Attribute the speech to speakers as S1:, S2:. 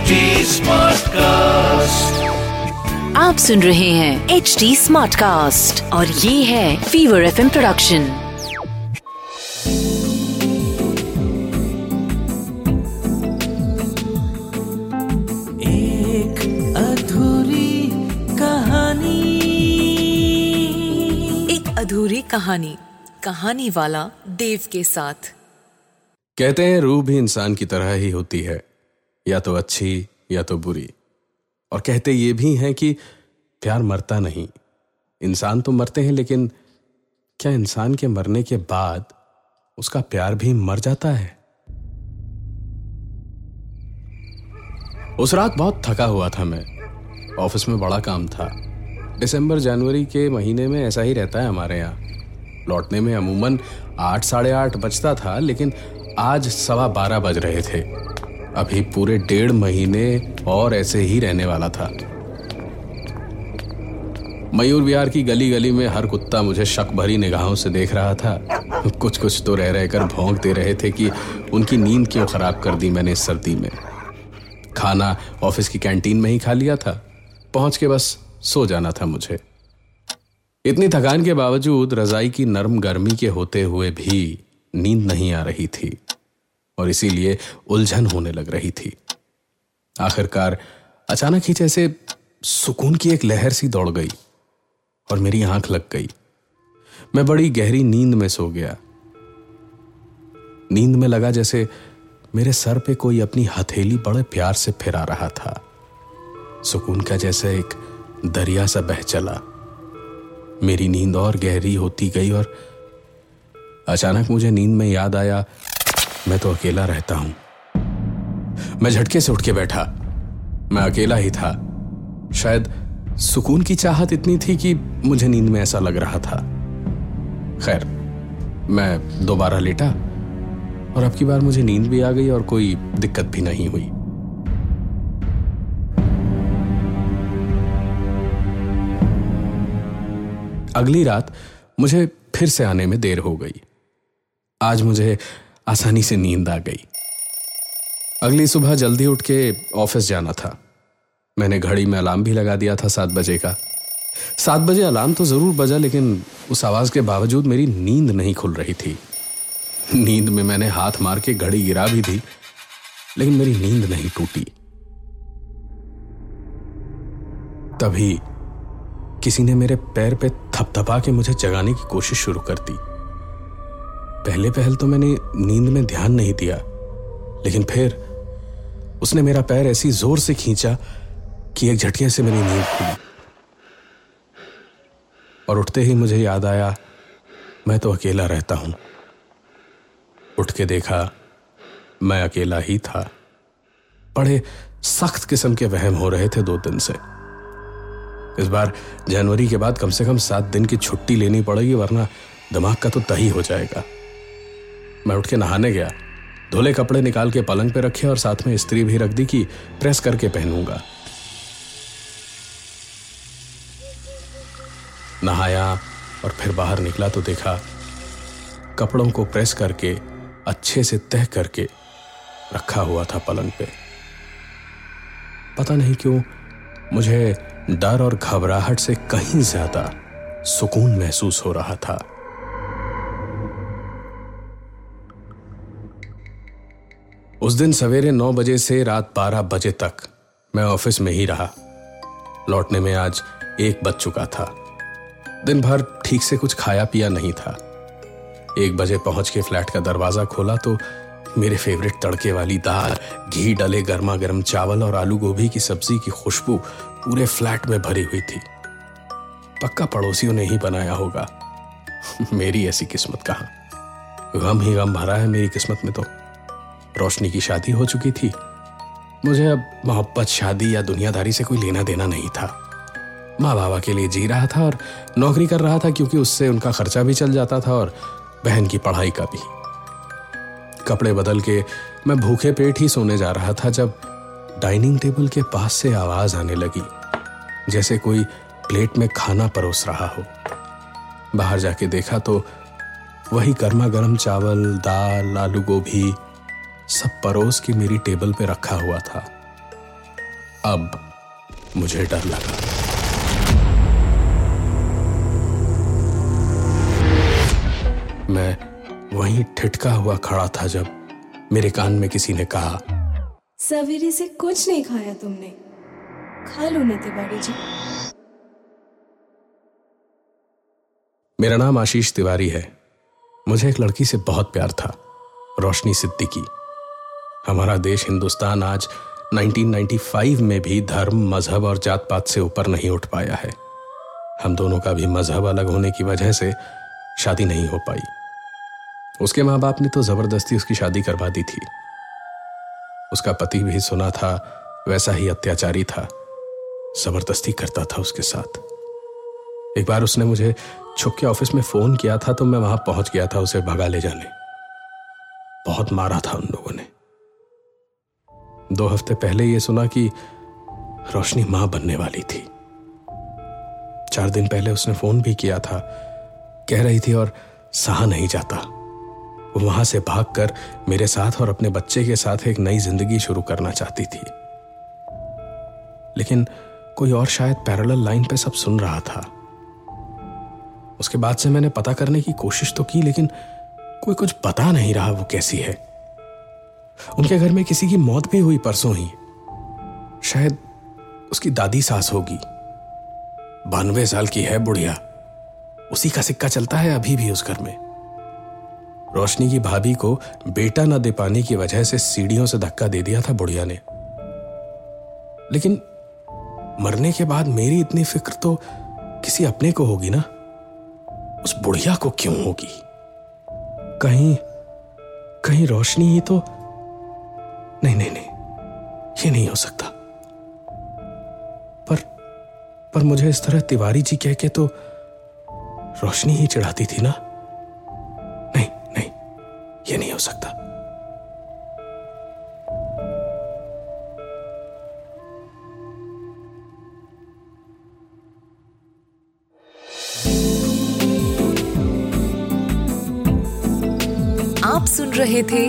S1: HD cast
S2: आप सुन रहे हैं एच डी स्मार्ट कास्ट और ये है फीवर एफ़ प्रोडक्शन
S3: एक अधूरी कहानी।
S2: एक अधूरी कहानी कहानी वाला देव के साथ।
S4: कहते हैं रूह भी इंसान की तरह ही होती है। या तो अच्छी या तो बुरी। और कहते ये भी हैं कि प्यार मरता नहीं। इंसान तो मरते हैं, लेकिन क्या इंसान के मरने के बाद उसका प्यार भी मर जाता है? उस रात बहुत थका हुआ था मैं। ऑफ़िस में बड़ा काम था। दिसंबर, जनवरी के महीने में ऐसा ही रहता है हमारे यहाँ। लौटने में अमूमन आठ, साढ़े आठ बजता था, लेकिन आज सवा बारह बज रहे थे। अभी पूरे डेढ़ महीने और ऐसे ही रहने वाला था। मयूर विहार की गली गली में हर कुत्ता मुझे शक भरी निगाहों से देख रहा था। कुछ कुछ तो रह रहकर भौंकते रहे थे कि उनकी नींद क्यों खराब कर दी मैंने इस सर्दी में। खाना ऑफ़िस की कैंटीन में ही खा लिया था। पहुँच के बस सो जाना था मुझे। इतनी थकान के बावजूद रजाई की नरम गर्मी के होते हुए भी नींद नहीं आ रही थी। और इसीलिए उलझन होने लग रही थी। आखिरकार अचानक ही जैसे सुकून की एक लहर सी दौड़ गई और मेरी आँख लग गई। मैं बड़ी गहरी नींद में सो गया। नींद में लगा जैसे मेरे सर पे कोई अपनी हथेली बड़े प्यार से फिरा रहा था। सुकून का जैसे एक दरिया सा बह चला। मेरी नींद और गहरी होती गई और अचानक मुझे नींद में याद आया मैं तो अकेला रहता हूँ। मैं झटके से उठ के बैठा। मैं अकेला ही था। शायद सुकून की चाहत इतनी थी कि मुझे नींद में ऐसा लग रहा था। खैर, मैं दोबारा लेटा और अब की बार मुझे नींद भी आ गई और कोई दिक्कत भी नहीं हुई। अगली रात मुझे फिर से आने में देर हो गई। आज मुझे आसानी से नींद आ गई। अगली सुबह जल्दी उठ के ऑफ़िस जाना था। मैंने घड़ी में अलार्म भी लगा दिया था सात बजे का। सात बजे अलार्म तो ज़रूर बजा, लेकिन उस आवाज़ के बावजूद मेरी नींद नहीं खुल रही थी। नींद में मैंने हाथ मार के घड़ी गिरा भी दी, लेकिन मेरी नींद नहीं टूटी। तभी किसी ने मेरे पैर पे थपथपा के मुझे जगाने की कोशिश शुरू कर दी। पहले पहल तो मैंने नींद में ध्यान नहीं दिया, लेकिन फिर उसने मेरा पैर ऐसी ज़ोर से खींचा कि एक झटके से मेरी नींद खुली। और उठते ही मुझे याद आया, मैं तो अकेला रहता हूँ। उठ के देखा, मैं अकेला ही था। बड़े सख्त किस्म के वहम हो रहे थे दो दिन से। इस बार जनवरी के बाद कम से कम सात दिन की छुट्टी लेनी पड़ेगी, वरना दिमाग का तो तही हो जाएगा। मैं उठ के नहाने गया। धुले कपड़े निकाल के पलंग पे रखे और साथ में स्त्री भी रख दी कि प्रेस करके पहनूँगा। नहाया और फिर बाहर निकला तो देखा कपड़ों को प्रेस करके, अच्छे से तह करके रखा हुआ था पलंग पे। पता नहीं क्यों मुझे डर और घबराहट से कहीं ज़्यादा सुकून महसूस हो रहा था। उस दिन सवेरे नौ बजे से रात बारह बजे तक मैं ऑफ़िस में ही रहा। लौटने में आज एक बज चुका था। दिन भर ठीक से कुछ खाया पिया नहीं था। एक बजे पहुँच के फ्लैट का दरवाज़ा खोला तो मेरे फेवरेट तड़के वाली दाल, घी डले गर्मा गर्म चावल और आलू गोभी की सब्ज़ी की खुशबू पूरे फ्लैट में भरी हुई थी। पक्का पड़ोसियों ने ही बनाया होगा। मेरी ऐसी किस्मत कहा? गम ही गम भरा है मेरी किस्मत में तो। रोशनी की शादी हो चुकी थी। मुझे अब मोहब्बत, शादी या दुनियादारी से कोई लेना देना नहीं था। माँ बाबा के लिए जी रहा था और नौकरी कर रहा था क्योंकि उससे उनका खर्चा भी चल जाता था और बहन की पढ़ाई का भी। कपड़े बदल के मैं भूखे पेट ही सोने जा रहा था जब डाइनिंग टेबल के पास से आवाज़ आने लगी, जैसे कोई प्लेट में खाना परोस रहा हो। बाहर जाके देखा तो वही गर्मा गर्म चावल, दाल, आलू गोभी सब परोस के मेरी टेबल पे रखा हुआ था। अब मुझे डर लगा। मैं वहीं ठिठका हुआ खड़ा था जब मेरे कान में किसी ने कहा
S1: सवेरे से कुछ नहीं खाया तुमने। खा लो ना तिवारी जी।
S4: मेरा नाम आशीष तिवारी है। मुझे एक लड़की से बहुत प्यार था रोशनी सिद्दीकी। हमारा देश हिंदुस्तान आज 1995 में भी धर्म, मज़हब और जात पात से ऊपर नहीं उठ पाया है। हम दोनों का भी मज़हब अलग होने की वजह से शादी नहीं हो पाई। उसके माँ बाप ने तो ज़बरदस्ती उसकी शादी करवा दी थी। उसका पति भी सुना था, वैसा ही अत्याचारी था, ज़बरदस्ती करता था उसके साथ। एक बार उसने मुझे छुप के ऑफ़िस में फ़ोन किया था तो मैं वहाँ पहुँच गया था उसे भगा ले जाने। बहुत मारा था उन लोगों ने। दो हफ़्ते पहले यह सुना कि रोशनी माँ बनने वाली थी। चार दिन पहले उसने फ़ोन भी किया था, कह रही थी और सहा नहीं जाता। वो वहाँ से भागकर मेरे साथ और अपने बच्चे के साथ एक नई ज़िंदगी शुरू करना चाहती थी। लेकिन कोई और शायद पैरेलल लाइन पे सब सुन रहा था। उसके बाद से मैंने पता करने की कोशिश तो की, लेकिन कोई कुछ पता नहीं रहा वो कैसी है। उनके घर में किसी की मौत भी हुई परसों ही। शायद उसकी दादी सास होगी। बानवे साल की है बुढ़िया। उसी का सिक्का चलता है अभी भी उस घर में। रोशनी की भाभी को बेटा न दे पाने की वजह से सीढ़ियों से धक्का दे दिया था बुढ़िया ने। लेकिन मरने के बाद मेरी इतनी फ़िक्र तो किसी अपने को होगी ना? उस बुढ़िया को क्यों होगी? कहीं कहीं रोशनी ही तो नहीं नहीं नहीं, ये नहीं हो सकता। पर पर मुझे इस तरह तिवारी जी कह के तो रोशनी ही चढ़ाती थी ना? नहीं नहीं, ये नहीं हो सकता।
S2: आप सुन रहे थे